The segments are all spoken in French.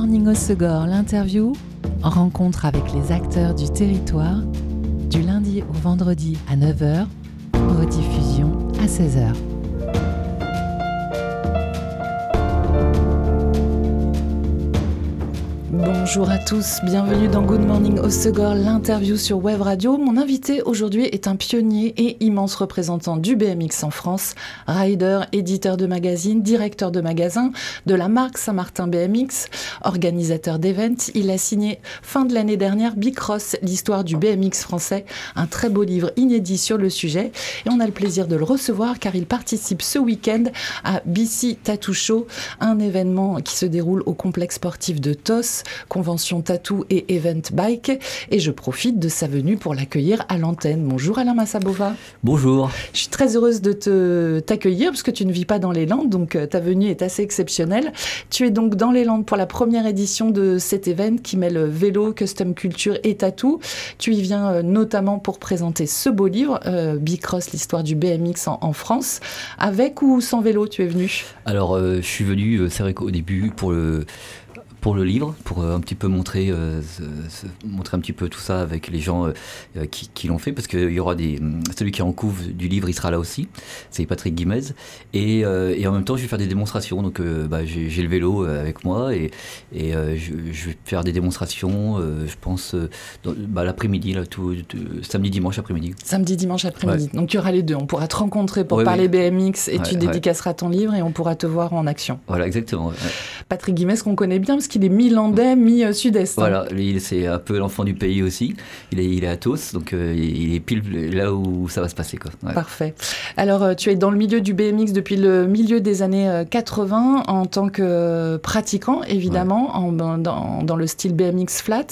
Morning au Segor, l'interview, rencontre avec les acteurs du territoire, du lundi au vendredi à 9h, rediffusion à 16h. Bonjour à tous, bienvenue dans Good Morning au Segor, l'interview sur Web Radio. Mon invité aujourd'hui est un pionnier et immense représentant du BMX en France, rider, éditeur de magazine, directeur de magasin de la marque Saint-Martin BMX, organisateur d'événements. Il a signé fin de l'année dernière Bicross, l'histoire du BMX français, un très beau livre inédit sur le sujet. Et on a le plaisir de le recevoir car il participe ce week-end à BC Tattoo un événement qui se déroule au complexe sportif de TOS convention tattoo et event bike. Et je profite de sa venue pour l'accueillir à l'antenne. Bonjour Alain Massabova. Bonjour. Je suis très heureuse de te t'accueillir parce que tu ne vis pas dans les Landes, donc euh, ta venue est assez exceptionnelle. Tu es donc dans les Landes pour la première édition de cet événement qui mêle vélo, custom culture et tattoo. Tu y viens euh, notamment pour présenter ce beau livre, euh, Bicross, l'histoire du BMX en, France. Avec ou sans vélo, tu es venu Alors, je suis venu, c'est vrai qu'au début, pour le pour le livre, pour euh, un petit peu montrer, euh, montrer un petit peu tout ça avec les gens euh, qui, qui l'ont fait, parce qu'il y aura des, celui qui est en couve du livre, il sera là aussi, c'est Patrick Guimez, et, et, en même temps je vais faire des démonstrations, donc bah, j'ai le vélo avec moi et, et je, je, vais faire des démonstrations, je pense bah, l'après-midi, là, tout, samedi dimanche après-midi. Samedi dimanche après-midi, donc tu auras les deux, on pourra te rencontrer pour parler BMX et tu dédicaceras ton livre et on pourra te voir en action. Voilà, exactement. Patrick Guimez qu'on connaît bien parce qu'il est mi-landais, mi-sud-est. Hein. Voilà, c'est un peu l'enfant du pays aussi. Il est, il est à Tos, donc euh, il est pile là où ça va se passer. Quoi. Parfait. Alors, euh, tu es dans le milieu du BMX depuis le milieu des années 80 euh, en tant que pratiquant, évidemment, en, dans, dans, le style BMX flat.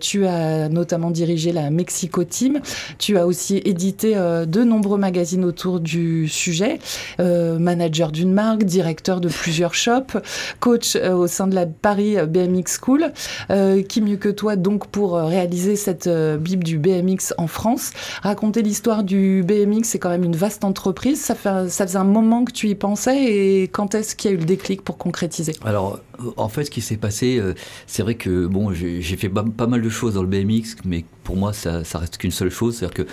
tu as notamment dirigé la Mexico Team. Tu as aussi édité de nombreux magazines autour du sujet. manager d'une marque, directeur de plusieurs shops, coach au sein de la Paris BMX School. Euh, qui mieux que toi donc pour euh, réaliser cette euh, Bible du BMX en France? Raconter l'histoire du BMX, c'est quand même une vaste entreprise. Ça, fait, ça faisait un moment que tu y pensais et quand est-ce qu'il y a eu le déclic pour concrétiser? Alors, en fait, ce qui s'est passé, c'est vrai que bon, j'ai fait pas mal de choses dans le BMX, mais pour moi, ça, ça reste qu'une seule chose, c'est-à-dire que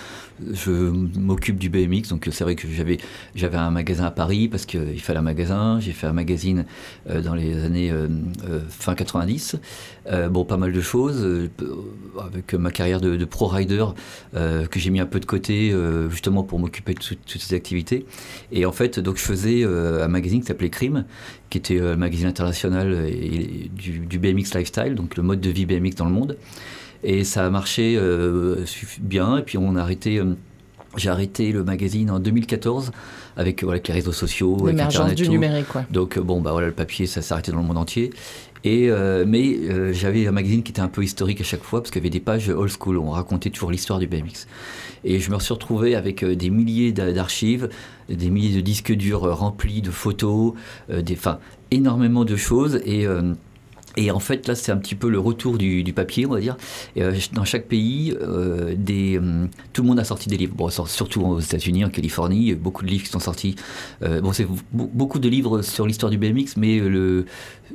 je m'occupe du BMX, donc c'est vrai que j'avais j'avais un magasin à Paris parce qu'il fallait un magasin. J'ai fait un magazine dans les années fin 90. Euh, bon, pas mal de choses. Euh, avec ma carrière de, pro rider euh, que j'ai mis un peu de côté justement pour m'occuper de toutes ces activités. Et en fait, donc je faisais un magazine qui s'appelait Crime, qui était un magazine international du, BMX lifestyle, donc le mode de vie BMX dans le monde. Et ça a marché bien. Et puis on a arrêté. J'ai arrêté le magazine en 2014 avec, voilà, les réseaux sociaux. L'émergence du numérique, quoi. Donc, bon, bah voilà, le papier, ça s'est arrêté dans le monde entier. Et, euh, mais euh, j'avais un magazine qui était un peu historique à chaque fois parce qu'il y avait des pages old school. On racontait toujours l'histoire du BMX. Et je me suis retrouvé avec euh, des milliers d'archives, des milliers de disques durs remplis de photos, des, enfin, énormément de choses. Et et en fait, là, c'est un petit peu le retour du, papier, on va dire. Et, euh, dans chaque pays, euh, des, hum, tout le monde a sorti des livres. Bon, surtout aux États-Unis, en Californie, beaucoup de livres qui sont sortis. Euh, bon, c'est beaucoup de livres sur l'histoire du BMX, mais le,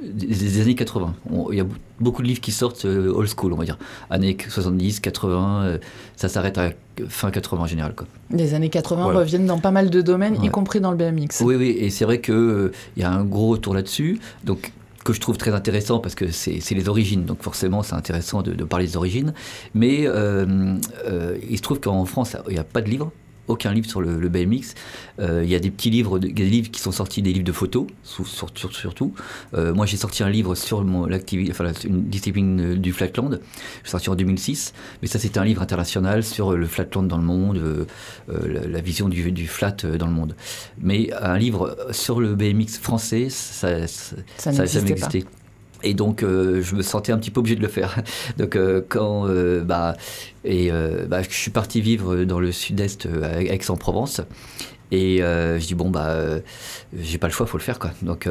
des, années 80. Il y a beaucoup de livres qui sortent old school, on va dire. Années 70, 80, ça s'arrête à fin 80 en général. Quoi. Les années 80 reviennent dans pas mal de domaines, y compris dans le BMX. Oui, oui, et c'est vrai qu'il il y a un gros retour là-dessus. Donc, que je trouve très intéressant parce que c'est les origines, donc forcément c'est intéressant de, parler des origines. Mais euh, euh, il se trouve qu'en France, il n'y a pas de livre aucun livre sur le, BMX. Euh, il y a des petits livres, des livres qui sont sortis, des livres de photos, surtout. Euh, moi, j'ai sorti un livre sur l'activité, enfin, une discipline du flatland. Sorti en 2006, mais ça, c'était un livre international sur le flatland dans le monde, euh, la, vision du, du, flat dans le monde. Mais un livre sur le BMX français, ça n'a jamais existé. Et donc, euh, je me sentais un petit peu obligé de le faire. Donc, euh, quand euh, bah, et, bah, je suis parti vivre dans le sud-est, à Aix-en-Provence, et je dis bon bah, j'ai pas le choix, faut le faire quoi. Donc,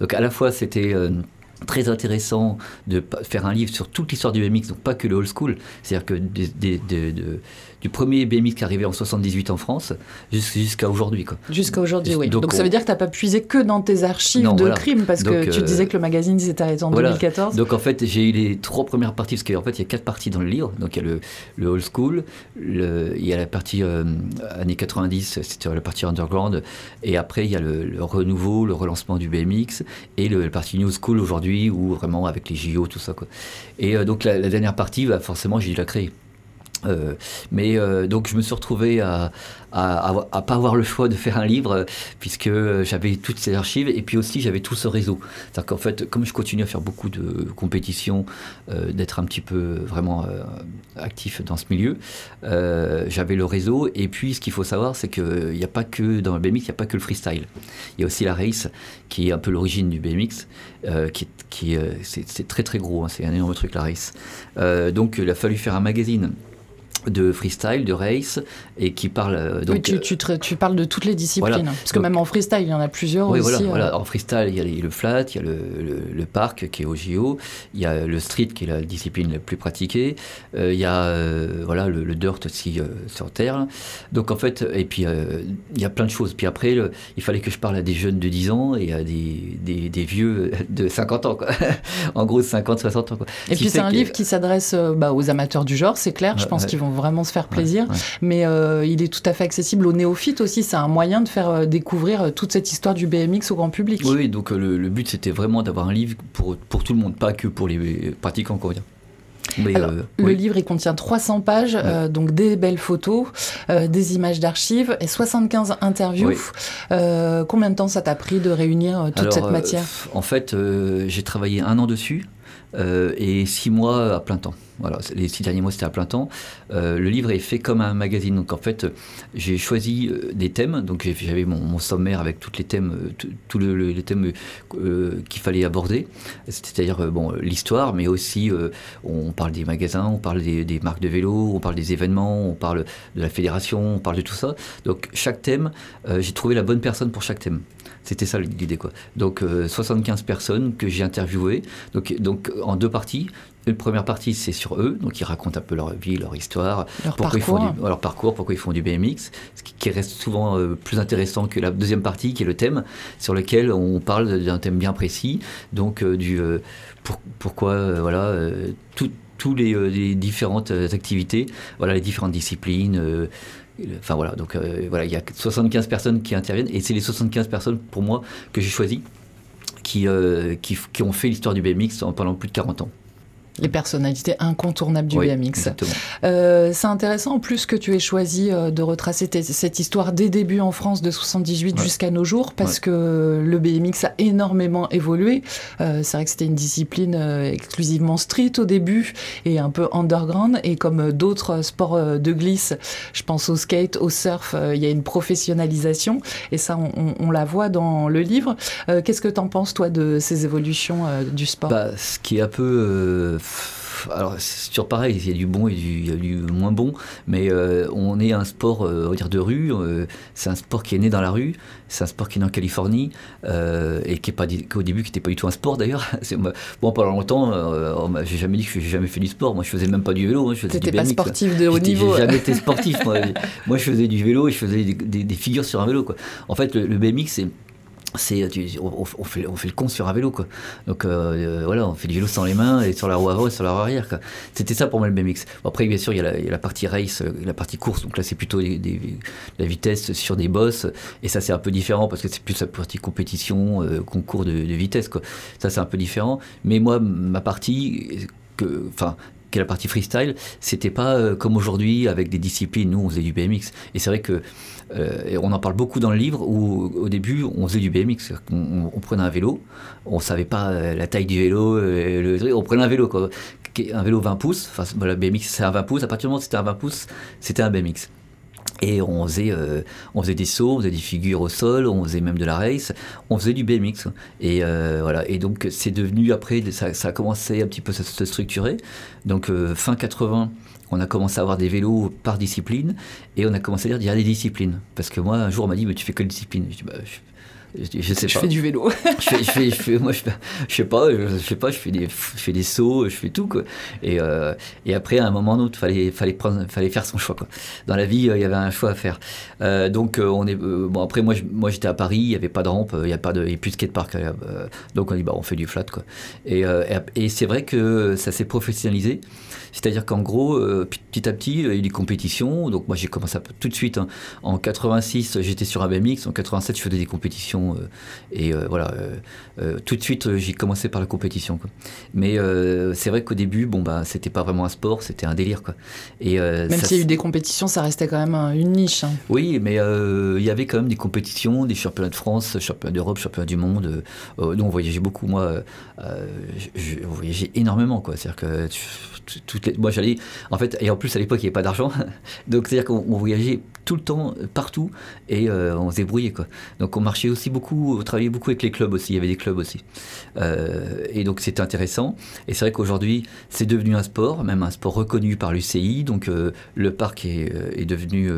donc à la fois c'était très intéressant de faire un livre sur toute l'histoire du BMX, donc pas que le old school, c'est-à-dire que du premier BMX qui est arrivé en 78 en France jusqu'à aujourd'hui. Jusqu'à aujourd'hui, oui. Donc, ça veut dire que tu n'as pas puisé que dans tes archives de crime, parce que tu euh, disais que le magazine s'est arrêté en 2014. Donc en fait, j'ai eu les trois premières parties, parce qu'en fait, il y a quatre parties dans le livre. Donc il y a le, old school, il y a la partie euh, années 90, c'était la partie underground, et après il y a le, renouveau, le relancement du BMX, et le, la partie new school aujourd'hui ou vraiment avec les JO, tout ça. Quoi. Et euh, donc la, dernière partie, bah, forcément, j'ai dû la créer. Euh, mais euh, donc je me suis retrouvé à, à, pas avoir le choix de faire un livre puisque j'avais toutes ces archives et puis aussi j'avais tout ce réseau. C'est-à-dire qu'en fait, comme je continue à faire beaucoup de compétitions, d'être un petit peu vraiment actif dans ce milieu, j'avais le réseau et puis ce qu'il faut savoir c'est qu'il n'y a pas que dans le BMX, il n'y a pas que le freestyle. Il y a aussi la race qui est un peu l'origine du BMX, qui, qui c'est très très gros, hein, c'est un énorme truc la race. donc il a fallu faire un magazine de freestyle, de race, et qui parle. Euh, donc, oui, tu, tu, parles de toutes les disciplines, parce que même en freestyle, il y en a plusieurs oui, aussi. Voilà, euh. En freestyle, il y a le flat, il y a le, le, parc qui est au JO, il y a le street qui est la discipline la plus pratiquée, euh, il y a voilà, le, dirt aussi sur terre. Donc en fait, et puis il y a plein de choses. Puis après, il fallait que je parle à des jeunes de 10 ans et à des, des, des vieux de 50 ans, quoi. en gros 50, 60 ans. Quoi. Et puis c'est un livre qui s'adresse bah, aux amateurs du genre, c'est clair, je pense qu'ils vont vraiment se faire plaisir. Mais euh, il est tout à fait accessible aux néophytes aussi. C'est un moyen de faire euh, découvrir euh, toute cette histoire du BMX au grand public. Oui, donc le, but c'était vraiment d'avoir un livre pour, pour tout le monde, pas que pour les pratiquants coréens. le livre il contient 300 pages, donc des belles photos, des images d'archives et 75 interviews. combien de temps ça t'a pris de réunir toute cette matière? En fait, j'ai travaillé un an dessus et six mois à plein temps. Voilà, les six derniers mois, c'était à plein temps. Euh, le livre est fait comme un magazine. Donc, en fait, j'ai choisi euh, des thèmes. Donc, j'avais mon, sommaire avec tous les thèmes, euh, tous les thèmes qu'il fallait aborder. C'est-à-dire, bon, l'histoire, mais aussi, on parle des magasins, on parle des, marques de vélo, on parle des événements, on parle de la fédération, on parle de tout ça. Donc, chaque thème, j'ai trouvé la bonne personne pour chaque thème. C'était ça l'idée, quoi. Donc, 75 personnes que j'ai interviewées. Donc, donc, en deux parties. Une première partie, c'est sur eux, donc ils racontent un peu leur vie, leur histoire, leur pourquoi parcours. Ils font du, leur parcours, pourquoi ils font du BMX, ce qui, reste souvent euh, plus intéressant que la deuxième partie, qui est le thème, sur lequel on parle d'un thème bien précis, donc euh, du euh, pourquoi, voilà, tous les, les, différentes activités, voilà, les différentes disciplines. Enfin voilà, donc voilà, il y a 75 personnes qui interviennent, et c'est les 75 personnes pour moi que j'ai choisi qui, qui, qui, ont fait l'histoire du BMX pendant plus de 40 ans les personnalités incontournables du BMX. Euh, c'est intéressant en plus que tu aies choisi euh, de retracer cette histoire des débuts en France de 78 jusqu'à nos jours parce que le BMX a énormément évolué. Euh, c'est vrai que c'était une discipline exclusivement street au début et un peu underground et comme d'autres sports de glisse, je pense au skate, au surf, il y a une professionnalisation et ça on, la voit dans le livre. Qu'est-ce que tu en penses toi de ces évolutions du sport? Bah, Ce qui est un peu alors c'est toujours pareil, il y a du bon et du, moins bon, mais euh, on est un sport, euh, on va dire de rue. Euh, c'est un sport qui est né dans la rue. C'est un sport qui est né en Californie et qui est pas au début qui n'était pas du tout un sport d'ailleurs. bon pendant longtemps, j'ai jamais dit que j'ai jamais fait du sport. Moi je faisais même pas du vélo. Hein, je faisais pas sportif de haut niveau. J'ai jamais été sportif. moi. moi. je faisais du vélo et je faisais des, figures sur un vélo. Quoi. En fait le, le BMX c'est c'est on, fait, on fait le con sur un vélo quoi. Donc euh, euh, voilà on fait du vélo sans les mains et sur la roue avant et sur la roue arrière c'était ça pour moi le BMX. Après bien sûr il y, a la, partie race euh, la partie course. Donc là c'est plutôt la vitesse sur des bosses. Et ça c'est un peu différent parce que c'est plus la partie compétition concours de, de, vitesse quoi. Ça c'est un peu différent. Mais moi ma partie que enfin qui est la partie freestyle, c'était pas comme aujourd'hui avec des disciplines. Nous, on faisait du BMX. Et c'est vrai que euh, on en parle beaucoup dans le livre où au début on faisait du BMX, on, prenait un vélo, on savait pas euh, la taille du vélo, euh, on prenait un vélo un vélo 20 pouces, enfin voilà, BMX c'est un 20 pouces, à partir du moment où c'était un 20 pouces, c'était un BMX. Et on faisait, on faisait des sauts, on faisait des figures au sol, on faisait même de la race, on faisait du BMX. Et voilà. Et donc c'est devenu après, ça, ça, a commencé un petit peu à se structurer. Donc fin 80, on a commencé à avoir des vélos par discipline et on a commencé à dire il y a des disciplines. Parce que moi, un jour, on m'a dit mais tu fais quelle discipline? Je dis bah, je, sais pas. Je fais du vélo. je, fais, je, fais, je fais, moi, je, je sais pas, je, sais pas, je fais des, je fais des sauts, je fais tout quoi. Et, euh, et après, à un moment ou autre, fallait, fallait prendre, fallait faire son choix quoi. Dans la vie, euh, il y avait un choix à faire. Euh, donc on est, bon après moi, moi j'étais à Paris, il y avait pas de rampe, il y a pas de, il y a plus de skatepark. donc on dit bah on fait du flat quoi. Et, et, et c'est vrai que ça s'est professionnalisé. C'est-à-dire qu'en gros, petit à petit, il y a eu des compétitions. Donc moi j'ai commencé tout de suite. Hein. En 86, j'étais sur un BMX. En 87, je faisais des compétitions. et voilà, tout de suite, j'ai commencé par la compétition. Quoi. Mais c'est vrai qu'au début, bon bah c'était pas vraiment un sport, c'était un délire quoi. Et même s'il y a eu des compétitions, ça restait quand même une niche. Hein. Oui, mais il y avait quand même des compétitions, des championnats de France, championnats d'Europe, championnats du monde. nous on voyageait beaucoup. Moi, je, voyageais énormément quoi. C'est-à-dire que moi j'allais en fait et en plus à l'époque il n'y avait pas d'argent. Donc c'est à dire qu'on voyageait tout le temps partout et euh, on se débrouillait quoi. Donc on marchait aussi beaucoup on travaillait beaucoup avec les clubs aussi il y avait des clubs aussi. Euh, et donc c'était intéressant. Et c'est vrai qu'aujourd'hui c'est devenu un sport même un sport reconnu par l'UCI donc euh, le parc est, est devenu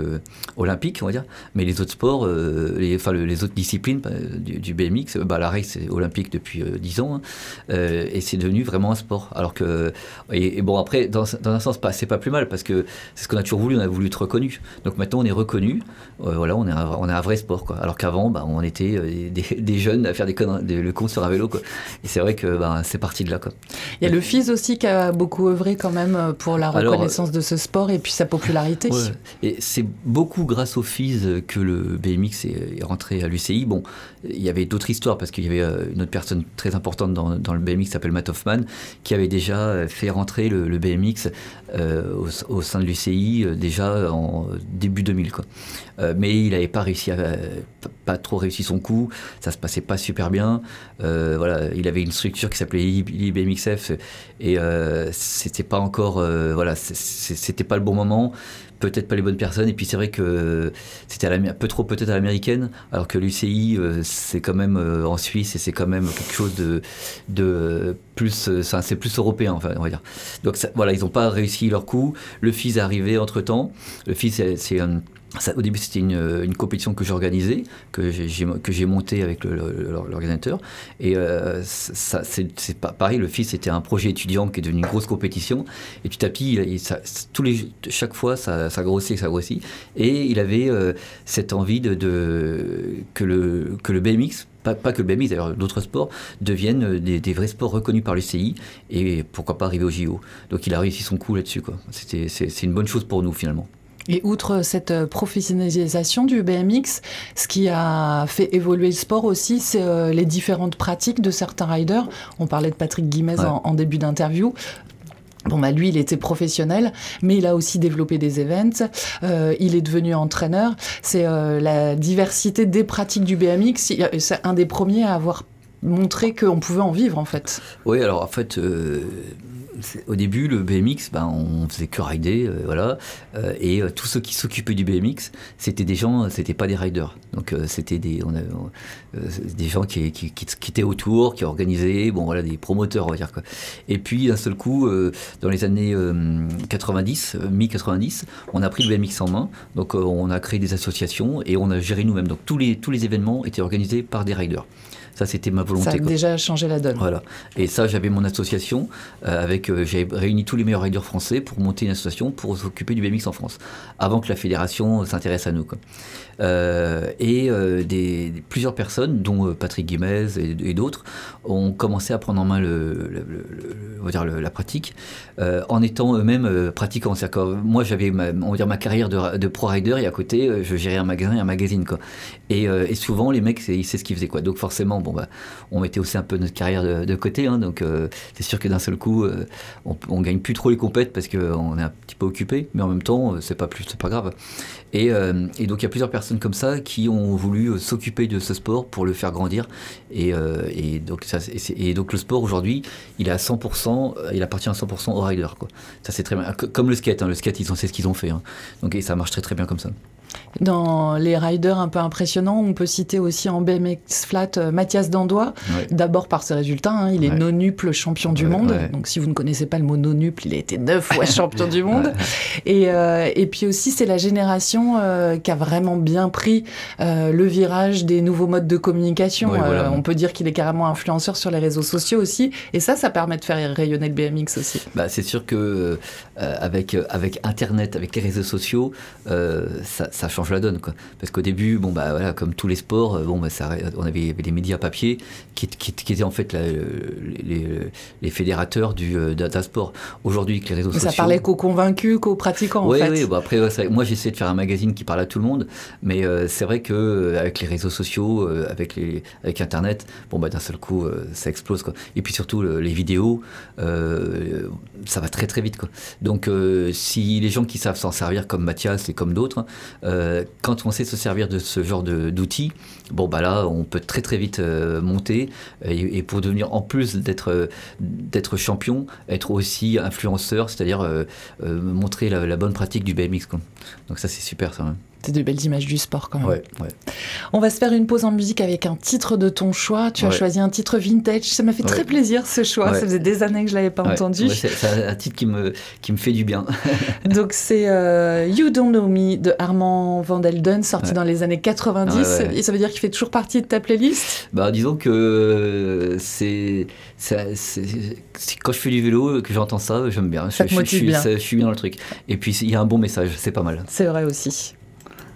olympique on va dire. Mais les autres sports les, enfin les autres disciplines du, BMX bah, la race c'est olympique depuis 10 ans hein, et c'est devenu vraiment un sport. Alors que et bon après, dans, un sens, c'est pas plus mal parce que c'est ce qu'on a toujours voulu, on a voulu être reconnu. Donc maintenant, on est reconnu, euh, voilà, on est, un, on est un vrai sport, quoi. Alors qu'avant, bah, on était euh, des, jeunes à faire des le con sur un vélo, quoi. Et c'est vrai que bah, c'est parti de là, quoi. Il y a le FIS aussi qui a beaucoup œuvré quand même pour la reconnaissance de ce sport et puis sa popularité. Et c'est beaucoup grâce au FIS que le BMX est, rentré à l'UCI. Bon, il y avait d'autres histoires parce qu'il y avait une autre personne très importante dans, le BMX qui s'appelle Matt Hoffman qui avait déjà fait rentrer le, BMX euh, au, sein de l'UCI euh, déjà en début 2000. Quoi. Euh, mais il n'avait pas réussi à, pas trop réussi son coup, ça se passait pas super bien. voilà, il avait une structure qui s'appelait IBMXF et c'était pas encore, voilà, c'était pas le bon moment peut-être pas les bonnes personnes. Et puis c'est vrai que c'était un peu trop peut-être à l'américaine, alors que l'UCI, euh, c'est quand même euh, en Suisse et c'est quand même quelque chose de, de plus, euh, c'est plus européen, enfin, on va dire. Donc voilà, ils n'ont pas réussi leur coup. Le FIS est arrivé entre temps. Le FIS, c'est au début, c'était une, une, compétition que j'organisais, que j'ai montée avec l'organisateur. Et euh, ça, c'est pareil, le fils était un projet étudiant qui est devenu une grosse compétition. Et petit à petit, ça, tous les, chaque fois, ça, ça grossit, ça grossit. Et il avait euh, cette envie de, de, que, le, que le BMX pas, pas, que le BMX, d'ailleurs d'autres sports, deviennent des, des, vrais sports reconnus par l'UCI et pourquoi pas arriver au JO. Donc il a réussi son coup là-dessus. C'est une bonne chose pour nous finalement. Et outre cette euh, professionnalisation du BMX, ce qui a fait évoluer le sport aussi, c'est euh, les différentes pratiques de certains riders. On parlait de Patrick Guimez en, début d'interview. Bon, bah lui, il était professionnel, mais il a aussi développé des events. Euh, il est devenu entraîneur. C'est la diversité des pratiques du BMX. C'est un des premiers à avoir montré qu'on pouvait en vivre, en fait. Oui, alors en fait, au début, le BMX, ben, on faisait que rider, euh, voilà. Euh, et euh, tous ceux qui s'occupaient du BMX, c'était des gens, c'était pas des riders. Donc c'était des, des gens qui, étaient autour, qui organisaient, bon voilà, des promoteurs, on va dire. Et puis d'un seul coup, dans les années 90, mi-90, on a pris le BMX en main. Donc on a créé des associations et on a géré nous-mêmes. Donc tous les, tous les événements étaient organisés par des riders. Ça, c'était ma volonté. Ça a déjà changé la donne. Voilà. Et ça, j'avais mon association euh, avec. Euh, j'ai réuni tous les meilleurs riders français pour monter une association pour s'occuper du BMX en France, avant que la fédération s'intéresse à nous. Quoi. Euh, et des, plusieurs personnes, dont Patrick Guimez et, d'autres, ont commencé à prendre en main le, on va dire la pratique, en étant eux-mêmes pratiquants. moi, j'avais ma, on va dire ma carrière de, de, pro rider et à côté, je gérais un magasin et un magazine. Quoi. Et, et souvent, les mecs, c'est ce qu'ils faisaient. Quoi. Donc forcément, bon, bah, on mettait aussi un peu notre carrière de, côté. Hein, donc, euh, c'est sûr que d'un seul coup, euh, on, gagne plus trop les compètes parce qu'on est un petit peu occupé, mais en même temps, euh, c'est pas plus, c'est pas grave. Et, donc, il y a plusieurs personnes comme ça qui ont voulu s'occuper de ce sport pour le faire grandir. Et, donc, ça, et, donc, le sport aujourd'hui, il est à 100%, il appartient à 100% aux riders. Quoi. Ça, c'est très bien. Comme le skate. Hein, le skate, ils ont, c'est ce qu'ils ont fait. Hein. Donc, et ça marche très très bien comme ça. Dans les riders un peu impressionnants, on peut citer aussi en BMX flat euh, Mathias Dandois, d'abord par ses résultats, hein, il est nonuple champion du monde, donc si vous ne connaissez pas le mot nonuple, il a été neuf fois champion du monde. Et, euh, et, puis aussi, c'est la génération euh, qui a vraiment bien pris le virage des nouveaux modes de communication. on peut dire qu'il est carrément influenceur sur les réseaux sociaux aussi, et ça, ça permet de faire rayonner le BMX aussi. Bah, c'est sûr que avec, avec Internet, avec les réseaux sociaux, ça, ça change la donne. Quoi. Parce qu'au début, bon, bah, voilà, comme tous les sports, euh, bon, bah, ça, on avait, des médias papier qui, qui, étaient en fait les, les, fédérateurs du, euh, d'un sport. Aujourd'hui, avec les réseaux sociaux. Ça parlait qu'aux convaincus, qu'aux pratiquants. Oui, en fait. oui. Bon, après, moi, j'essaie de faire un magazine qui parle à tout le monde, mais euh, c'est vrai que avec les réseaux sociaux, avec, les, avec Internet, bon, bah, d'un seul coup, ça explose. Quoi. Et puis surtout, les vidéos, ça va très très vite. Quoi. Donc, si les gens qui savent s'en servir, comme Mathias et comme d'autres, euh, quand on sait se servir de ce genre d'outils, bon bah là on peut très très vite euh, monter et, pour devenir en plus d'être d'être champion, être aussi influenceur, c'est-à-dire euh, montrer la, bonne pratique du BMX. Donc ça c'est super ça. C'est de belles images du sport quand même. Ouais, On va se faire une pause en musique avec un titre de ton choix. Tu as choisi un titre vintage. Ça m'a fait très plaisir ce choix. Ça faisait des années que je l'avais pas entendu. c'est un titre qui me, qui me fait du bien. Donc c'est euh, You Don't Know Me de Armand Van Delden, sorti dans les années 90. Et ça veut dire qu'il fait toujours partie de ta playlist? Bah, Disons que c'est quand je fais du vélo, que j'entends ça, j'aime bien. Ça je, bien. je suis bien dans le truc. Et puis il y a un bon message, c'est pas mal. C'est vrai aussi.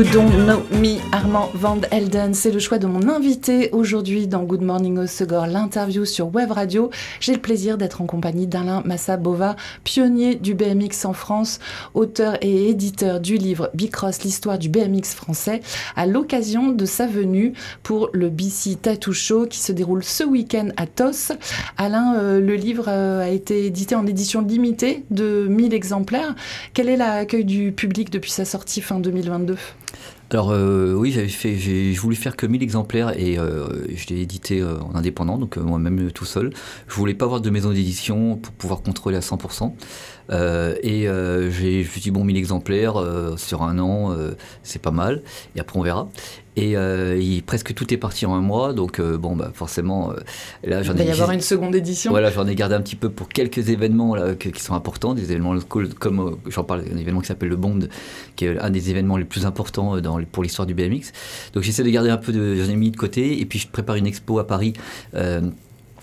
You Don't Know Me, Armand Van Elden. C'est le choix de mon invité aujourd'hui dans Good Morning Osegor, l'interview sur Web Radio. J'ai le plaisir d'être en compagnie d'Alain Massa-Bova, pionnier du BMX en France, auteur et éditeur du livre Bicross, l'histoire du BMX français, à l'occasion de sa venue pour le BC Tattoo Show qui se déroule ce week-end à TOS. Alain, euh, le livre euh, a été édité en édition limitée de 1000 exemplaires. Quel est l'accueil du public depuis sa sortie fin 2022 alors euh, oui, j'avais fait, j'ai voulu faire que 1000 exemplaires et euh, je l'ai édité euh, en indépendant, donc moi-même tout seul. Je voulais pas avoir de maison d'édition pour pouvoir contrôler à 100%. Et j'ai, je me suis dit bon 1000 exemplaires sur un an, c'est pas mal. Et après on verra. Et il, presque tout est parti en un mois, donc bon, bah, forcément, là j'en ai. Il va y avoir une seconde édition. Voilà, j'en ai gardé un petit peu pour quelques événements là, qui sont importants, des événements comme j'en parle, un événement qui s'appelle le Bond, qui est un des événements les plus importants dans pour l'histoire du BMX. Donc j'essaie de garder un peu de, j'en ai mis de côté, et puis je prépare une expo à Paris.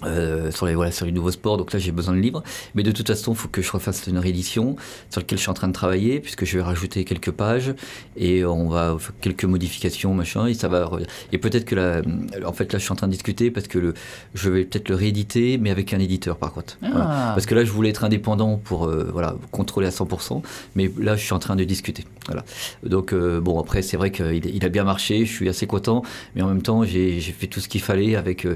Euh, sur les voilà sur les nouveaux sports. Donc là j'ai besoin de livres. Mais de toute façon il faut que je refasse une réédition sur laquelle je suis en train de travailler puisque je vais rajouter quelques pages. Et on va faire quelques modifications machin et ça va et peut-être que là en fait là je suis en train de discuter parce que le, je vais peut-être le rééditer mais avec un éditeur par contre. Ah. parce que là je voulais être indépendant pour euh, voilà contrôler à 100% mais là je suis en train de discuter. Voilà. Donc euh, bon après c'est vrai qu'il il a bien marché je suis assez content mais en même temps j'ai fait tout ce qu'il fallait avec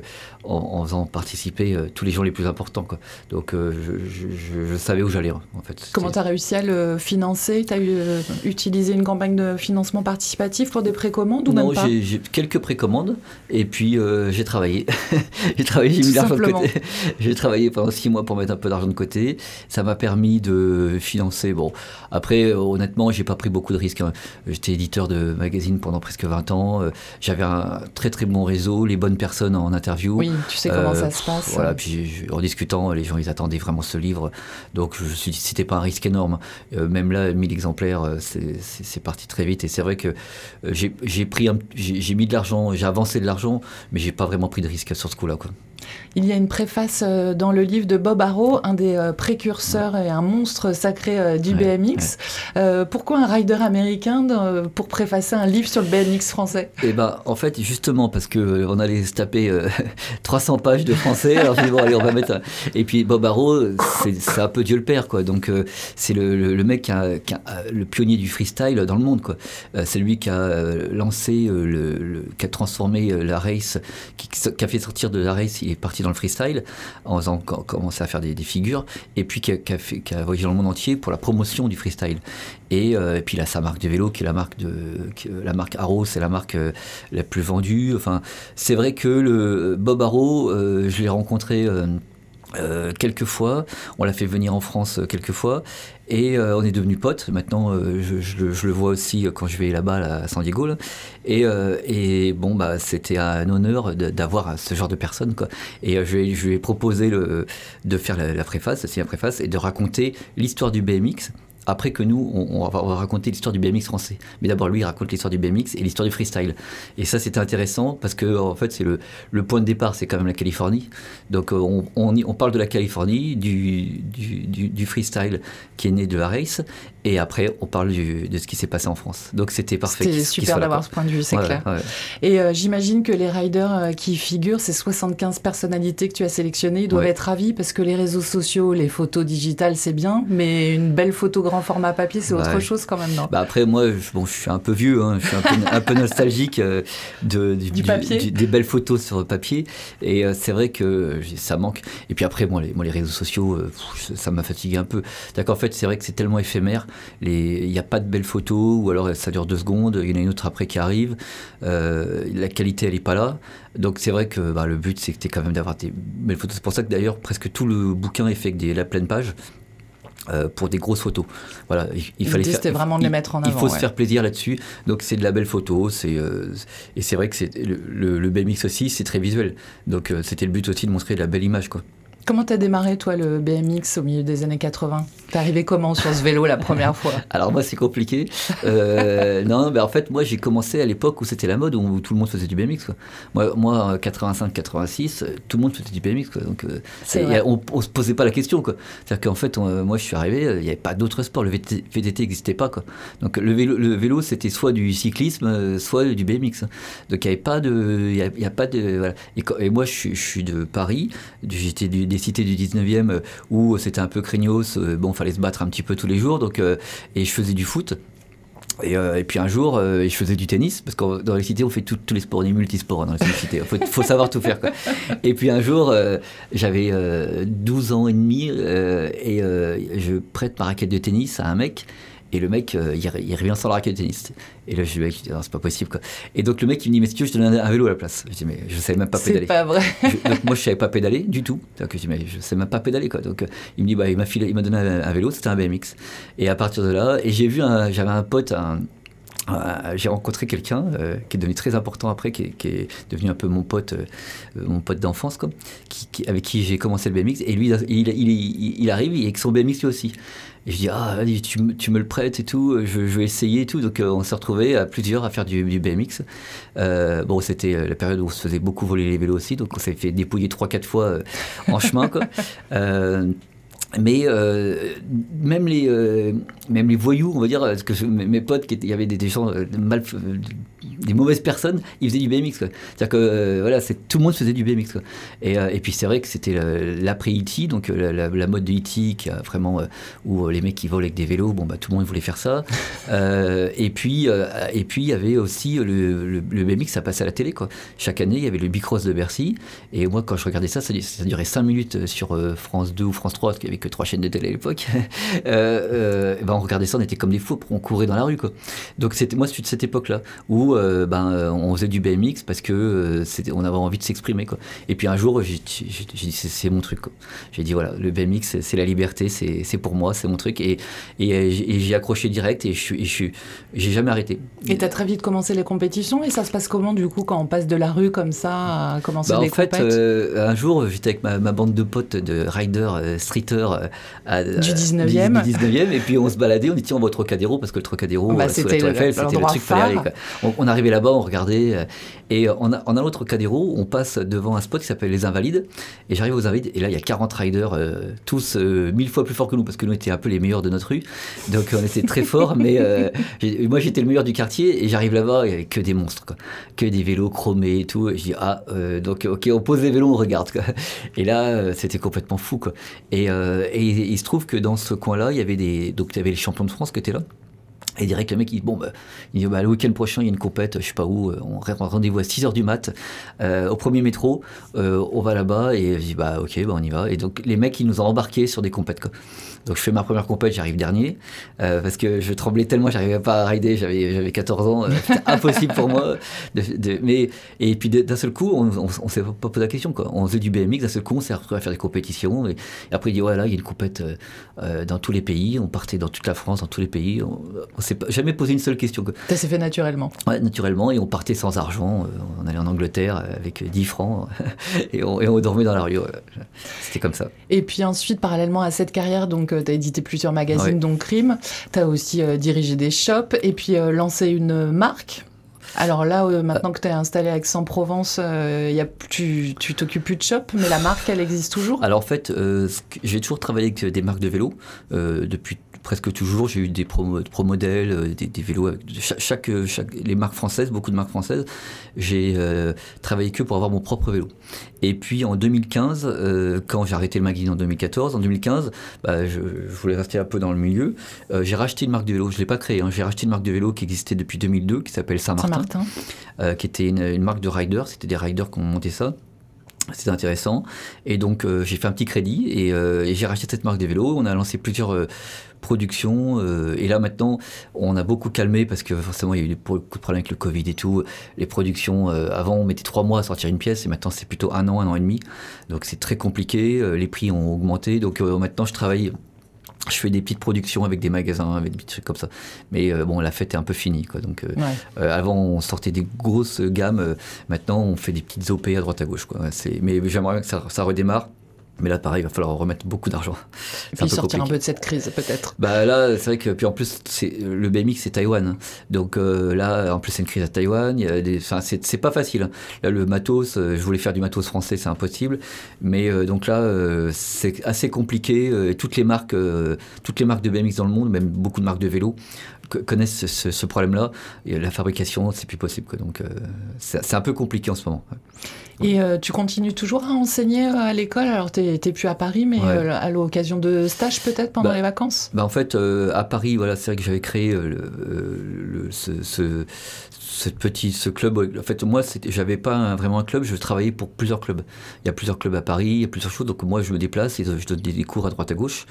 en, en faisant partie euh, tous les jours les plus importants. Quoi. Donc euh, je, savais où j'allais en fait. Comment tu as réussi à le financer? Tu as euh, utilisé une campagne de financement participatif pour des précommandes ou non, j'ai quelques précommandes et puis j'ai travaillé. j'ai travaillé, j'ai mis l'argent de côté. j'ai travaillé pendant six mois pour mettre un peu d'argent de côté. Ça m'a permis de financer. Bon, après, honnêtement, j'ai pas pris beaucoup de risques. Hein. J'étais éditeur de magazine pendant presque 20 ans. J'avais un très très bon réseau, les bonnes personnes en interview. Oui, tu sais comment ça se voilà, puis en discutant, les gens ils attendaient vraiment ce livre, donc je me suis dit c'était pas un risque énorme. Euh, même là, 1000 exemplaires, euh, c'est parti très vite. Et c'est vrai que euh, j'ai pris, j'ai mis de l'argent, j'ai avancé de l'argent, mais j'ai pas vraiment pris de risque sur ce coup-là, quoi. Il y a une préface euh, dans le livre de Bob Arrow, un des euh, précurseurs et un monstre sacré euh, du BMX. pourquoi un rider américain pour préfacer un livre sur le BMX français? Eh ben, en fait, justement, parce que on allait se taper 300 pages de français. alors je bon, allez, on va mettre. Et puis Bob Arrow, c'est un peu Dieu le père, quoi. Donc c'est le, mec qui a, le pionnier du freestyle dans le monde, quoi. c'est lui qui a lancé, le, qui a transformé la race, qui, qui, a fait sortir de la race. Parti dans le freestyle, en faisant commencer à faire des, figures, et puis qui a, voyagé dans le monde entier pour la promotion du freestyle. Et, euh, puis il a sa marque de vélo qui est la marque de la marque Arrow, c'est la marque euh, la plus vendue. Enfin, c'est vrai que le Bob Arrow, euh, je l'ai rencontré. quelques fois, on l'a fait venir en France quelques fois, et euh, on est devenus potes. Maintenant, euh, je, le vois aussi quand je vais là-bas à San Diego. Et, euh, bon, bah, c'était un honneur d'avoir ce genre de personne. Et je, lui ai proposé de faire la, la préface, aussi la préface, et de raconter l'histoire du BMX après que nous, on, va, raconter l'histoire du BMX français. Mais d'abord, lui, il raconte l'histoire du BMX et l'histoire du freestyle. Et ça, c'était intéressant parce que, en fait, c'est le, le, point de départ, c'est quand même la Californie. Donc, on, on, parle de la Californie, du, du, du, freestyle qui est né de la race, et après, on parle de ce qui s'est passé en France. Donc c'était parfait. C'était super d'avoir ce point de vue, c'est clair. Et euh, j'imagine que les riders euh, qui figurent, ces 75 personnalités que tu as sélectionnées, ils doivent être ravis parce que les réseaux sociaux, les photos digitales, c'est bien, mais une belle photo format papier, c'est autre chose quand même, non? Bah Après, moi, je, bon, je suis un peu vieux, hein, je suis un peu, nostalgique euh, de, du, papier. des belles photos sur papier. Et c'est vrai que ça manque. Et puis après, moi, les, moi, les réseaux sociaux, ça m'a fatigué un peu. D'accord, en fait, c'est vrai que c'est tellement éphémère il n'y a pas de belles photos, ou alors ça dure deux secondes, il y en a une autre après qui arrive, euh, la qualité elle n'est pas là. Donc c'est vrai que bah, le but c'était quand même d'avoir des belles photos. C'est pour ça que d'ailleurs presque tout le bouquin est fait avec des, la pleine page. Euh, pour des grosses photos. Voilà, il, fallait c'était vraiment de les mettre en avant. Il faut se faire plaisir là-dessus. Donc c'est de la belle photo, c'est euh, et c'est vrai que c'est le, le, BMX aussi, c'est très visuel. Donc c'était le but aussi de montrer de la belle image quoi. Comment t'as démarré, toi, le BMX au milieu des années 80 T'es arrivé comment sur ce vélo la première fois? Alors moi, c'est compliqué. Euh, non, mais en fait, moi, j'ai commencé à l'époque où c'était la mode, où tout le monde faisait du BMX. Quoi. Moi, moi 85-86, tout le monde faisait du BMX. Quoi. Donc, euh, on, on se posait pas la question. C'est-à-dire qu'en fait, moi, je suis arrivé, il n'y avait pas d'autres sports. Le VTT n'existait pas. Quoi. Donc le vélo, le vélo c'était soit du cyclisme, soit du BMX. Donc il n'y avait pas de... Il y a, pas de voilà. et, moi, je, je, suis de Paris, j'étais des cités du 19e où c'était un peu craignos. Bon, fallait se battre un petit peu tous les jours. Donc, euh, et je faisais du foot. Et, euh, puis un jour, euh, je faisais du tennis, parce que dans les cités, on fait tous les sports, on est multisports dans les cités. Il faut, faut, savoir tout faire. Quoi. Et puis un jour, j'avais 12 ans et demi, et je prête ma raquette de tennis à un mec. Et le mec, euh, il, revient sans la raquette de tennis. Et là, je lui dis, c'est pas possible. Quoi. Et donc, le mec, il me dit, mais si tu veux, je te donne un, vélo à la place? Je dis, mais je savais même pas pédaler. C'est pas vrai. donc, moi, je savais pas pédaler du tout. Donc, je dis, mais je sais même pas pédaler. Quoi. Donc, euh, il me dit, bah, il m'a, donné un, vélo, c'était un BMX. Et à partir de là, et j'ai vu, j'avais un pote, un, j'ai rencontré quelqu'un euh, qui est devenu très important après, qui est, devenu un peu mon pote, mon pote d'enfance, qui, avec qui j'ai commencé le BMX. Et lui, il, il, il arrive avec son BMX lui aussi. Et je dis, ah, tu, tu, me le prêtes et tout, je, vais essayer et tout. Donc, euh, on s'est retrouvés à plusieurs à faire du, BMX. Euh, bon, c'était euh, la période où on se faisait beaucoup voler les vélos aussi, donc on s'est fait dépouiller 3-4 fois en chemin, quoi. mais même les même les voyous on va dire mes potes qui il y avait des, gens mal des mauvaises personnes, ils faisaient du BMX. C'est-à-dire que euh, voilà, c'est, tout le monde faisait du BMX. Et, euh, et, puis c'est vrai que c'était l'après E.T., donc euh, la, mode de E.T., qui a vraiment, où les mecs qui volent avec des vélos, bon, bah, tout le monde voulait faire ça. et puis et puis il y avait aussi le, BMX, ça passait à la télé. Quoi. Chaque année, il y avait le Bicross de Bercy. Et moi, quand je regardais ça, ça, durait 5 minutes sur France 2 ou France 3, parce qu'il n'y avait que trois chaînes de télé à l'époque. ben, on regardait ça, on était comme des fous, on courait dans la rue. Quoi. Donc c'était moi, c'est de cette époque-là, où euh, ben, euh, on faisait du BMX parce que euh, on avait envie de s'exprimer. Quoi. Et puis un jour, j'ai, dit c'est, mon truc. J'ai dit voilà, le BMX, c'est, la liberté, c'est, pour moi, c'est mon truc. Et, et, j'ai accroché direct et je je j'ai jamais arrêté. Et tu as très vite commencé les compétitions et ça se passe comment du coup quand on passe de la rue comme ça à commencer bah, les En fait, un jour, j'étais avec ma, bande de potes de riders, streeters du 19e. Du 19e et puis on se baladait, on dit tiens on va au Trocadéro parce que le Trocadéro, bah, c'était, le, truc fallait aller. On, on arrivait là-bas, on regardait. Euh, et on a, on a l'autre Cadéro, on passe devant un spot qui s'appelle Les Invalides. Et j'arrive aux Invalides, et là, il y a 40 riders, euh, tous euh, mille fois plus forts que nous, parce que nous étions un peu les meilleurs de notre rue. Donc on était très forts, mais moi j'étais le meilleur du quartier, et j'arrive là-bas, il que des monstres, quoi. que des vélos chromés et tout. Et je dis, ah, donc ok, on pose les vélos, on regarde. Et là, c'était complètement fou. Et, il se trouve que dans ce coin-là, il y avait des. Donc, il y avait les champions de France qui étaient là. Et direct, le mec, il dit, bon, bah, il dit, bah, le week-end prochain, il y a une compète, je sais pas où, euh, on rendez-vous à 6h du mat, euh, au premier métro, euh, on va là-bas, et je dis, bah, ok, bah, on y va. Et donc, les mecs, ils nous ont embarqués sur des compètes, quoi. Donc je fais ma première compète, j'arrive dernier, euh, parce que je tremblais tellement, j'arrivais pas à rider, j'avais, j'avais 14 ans, c'était impossible pour moi. De, mais, et puis d'un seul coup, on, on, s'est pas posé la question, quoi. On faisait du BMX, d'un seul coup, on s'est retrouvé à faire des compétitions, et, après il dit, ouais, là, il y a une compète dans tous les pays, on partait dans toute la France, dans tous les pays, on, on s'est jamais posé une seule question. Ça s'est fait naturellement Ouais, naturellement, et on partait sans argent, on allait en Angleterre avec 10 francs, et on, et on dormait dans la rue, c'était comme ça. Et puis ensuite, parallèlement à cette carrière, donc tu as édité plusieurs magazines, dont Crime. Tu as aussi euh, dirigé des shops et puis euh, lancé une marque. Alors là, euh, maintenant que tu es installé à Aix-en-Provence, y a, tu t'occupes plus de shop, mais la marque, elle existe toujours? Alors en fait, j'ai toujours travaillé avec des marques de vélos depuis presque toujours, j'ai eu des pro, pro modèles, euh, des, vélos, chaque, chaque, les marques françaises, beaucoup de marques françaises. J'ai euh, travaillé que pour avoir mon propre vélo. Et puis en 2015, euh, quand j'ai arrêté le magazine en 2014, en 2015, bah, je, voulais rester un peu dans le milieu. j'ai racheté une marque de vélo, je ne l'ai pas créée, hein. j'ai racheté une marque de vélo qui existait depuis 2002, qui s'appelle Saint-Martin, qui était une, une marque de riders, c'était des riders qui ont monté ça. C'était intéressant. Et donc, j'ai fait un petit crédit et, et j'ai racheté cette marque de vélos. On a lancé plusieurs. Euh, et là maintenant, on a beaucoup calmé parce que forcément il y a eu beaucoup de problèmes avec le Covid et tout. Les productions, euh, avant on mettait trois mois à sortir une pièce et maintenant c'est plutôt un an, un an et demi. Donc c'est très compliqué. Euh, les prix ont augmenté. Donc maintenant je travaille. Je fais des petites productions avec des magasins, avec des trucs comme ça. Mais bon, la fête est un peu finie. Quoi. Donc, avant, on sortait des grosses gammes. maintenant, on fait des petites OP à droite à gauche. Quoi. Mais j'aimerais que ça, ça redémarre Mais là, pareil, il va falloir remettre beaucoup d'argent. Puis sortir un peu de cette crise, peut-être. Bah là, c'est vrai que puis en plus, c'est le BMX, c'est Taïwan. Hein. Donc euh, là, en plus, c'est une crise à Taïwan. Il y a des, enfin, c'est pas facile. Hein. Là, le matos, euh, je voulais faire du matos français, c'est impossible. Mais euh, donc là, c'est assez compliqué. toutes les marques, toutes les marques de BMX dans le monde, même beaucoup de marques de vélo, connaissent ce, problème-là. La fabrication, c'est plus possible. Quoi. Donc c'est un peu compliqué en ce moment. Et euh, tu continues toujours à enseigner euh, à l'école? Alors, tu n'es plus à Paris, mais euh, à l'occasion de stages peut-être pendant bah, les vacances? bah En fait, à Paris, voilà, c'est vrai que j'avais créé le, ce, cette petite, ce club. En fait, moi, j'avais pas vraiment un club, je travaillais pour plusieurs clubs. Il y a plusieurs clubs à Paris, il y a plusieurs choses. Donc, moi, je me déplace et je donne des cours à droite à gauche.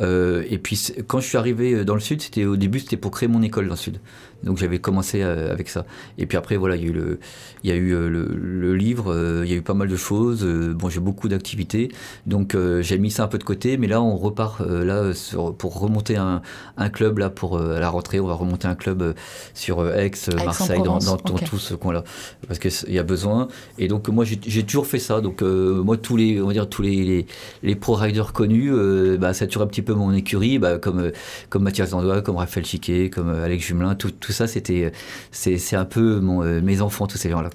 et puis, quand je suis arrivé dans le Sud, c'était au début, c'était pour créer mon école dans le Sud. Donc j'avais commencé euh, avec ça. Et puis après, voilà, il y a eu le, il y a eu euh, le, livre, euh, il y a eu pas mal de choses. bon, j'ai beaucoup d'activités. Donc j'ai mis ça un peu de côté. Mais là, on repart là pour remonter un, un, club là pour à la rentrée. On va remonter un club sur Aix, Marseille, dans, dans tout ce coin-là. Parce qu'il y a besoin. Et donc moi, j'ai toujours fait ça. Donc moi, tous les, on va dire, tous les, les, pro-riders connus, bah, ça tue un petit peu mon écurie, bah, comme, comme Mathias Dandois, comme Raphaël Chiquet, comme Alex Jumelin, tout, tout ça, c'était, c'est, un peu mon, euh, mes enfants, tous ces gens-là.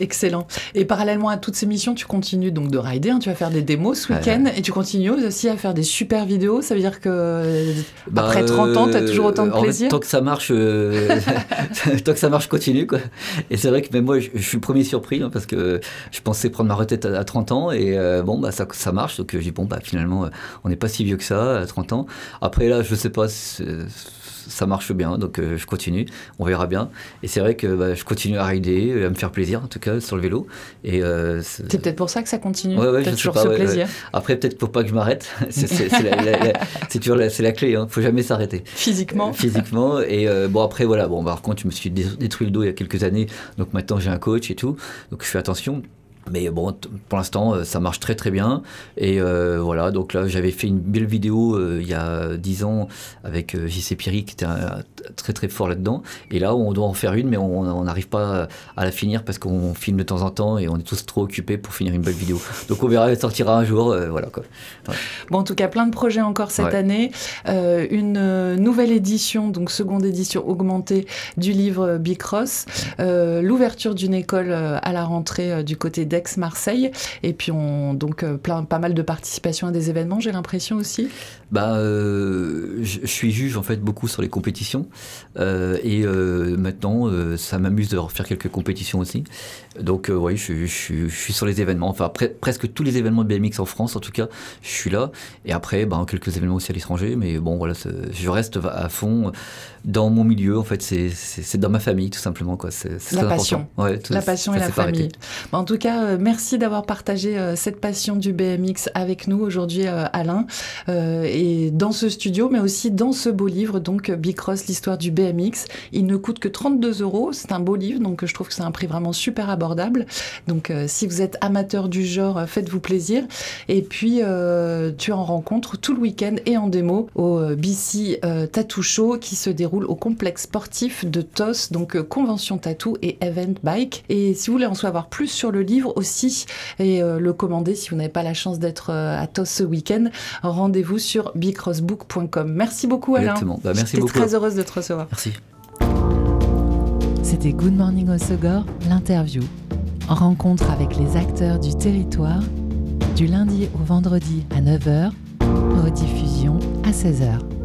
Excellent. Et parallèlement à toutes ces missions, tu continues donc de rider, hein, tu vas faire des démos ce week-end et tu continues aussi à faire des super vidéos. Ça veut dire que bah, après 30 ans, tu as toujours autant de plaisir? Tant que ça marche, euh, tant que ça marche, continue. Quoi. Et c'est vrai que même moi, je, suis le premier surpris hein, parce que je pensais prendre ma retraite à, 30 ans et euh, bon, bah, ça, ça marche. Donc je dis, bon, bah, finalement, on n'est pas si vieux que ça à 30 ans. Après, là, je sais pas ça marche bien, donc euh, je continue, on verra bien. Et c'est vrai que bah, je continue à rider, à me faire plaisir en tout cas sur le vélo. Et euh, c'est peut-être pour ça que ça continue. Ouais, ouais, toujours ce plaisir. Après peut-être pour pas que je m'arrête. c'est toujours la, la clé, hein. faut jamais s'arrêter. Physiquement. Euh, physiquement. Et bon après voilà, bon par contre je me suis détruit le dos il y a quelques années, donc maintenant j'ai un coach et tout, donc je fais attention. Mais bon, pour l'instant, euh, ça marche très très bien. Et euh, voilà, donc là, j'avais fait une belle vidéo euh, il y a 10 ans avec JC Piri qui était très très fort là-dedans. Et là, on doit en faire une, mais on n'arrive pas à la finir parce qu'on filme de temps en temps et on est tous trop occupés pour finir une belle vidéo. Donc on verra, elle sortira un jour. voilà quoi. Bon, en tout cas, plein de projets encore cette année. une nouvelle édition, donc seconde édition augmentée du livre Bicross. L'ouverture d'une école à la rentrée du côté d'Aix-Marseille. Et puis, on, donc, euh, plein, pas mal de participation à des événements, j'ai l'impression aussi. Bah, euh, je, suis juge en fait beaucoup sur les compétitions. Euh, et maintenant, ça m'amuse de refaire quelques compétitions aussi. Donc, oui, je, suis sur les événements. Enfin, presque tous les événements de BMX en France, en tout cas, je suis là. Et après, bah, quelques événements aussi à l'étranger. Mais bon, voilà, je reste à fond dans mon milieu. En fait, c'est dans ma famille, tout simplement. Quoi. C'est, la, passion. Ouais, la passion et la famille. Bah, en tout cas, euh, merci d'avoir partagé euh, cette passion du BMX avec nous aujourd'hui, euh, Alain, et dans ce studio, mais aussi dans ce beau livre, donc Bicross, l'histoire du BMX. Il ne coûte que 32 euros. C'est un beau livre, donc je trouve que c'est un prix vraiment super abordable. Donc, si vous êtes amateur du genre, faites-vous plaisir. Et puis, tu en rencontres tout le week-end et en démo au BC Tattoo Show qui se déroule au complexe sportif de TOS, donc Convention Tattoo et Event Bike. Et si vous voulez en savoir plus sur le livre, aussi et euh, le commander si vous n'avez pas la chance d'être euh, à TOS ce week-end. Rendez-vous sur bicrossbook.com. Merci beaucoup Alain. Bah, merci J'étais très heureuse de te recevoir. Merci. C'était Good Morning Osogor, l'interview. Rencontre avec les acteurs du territoire du lundi au vendredi à 9h, rediffusion à 16h.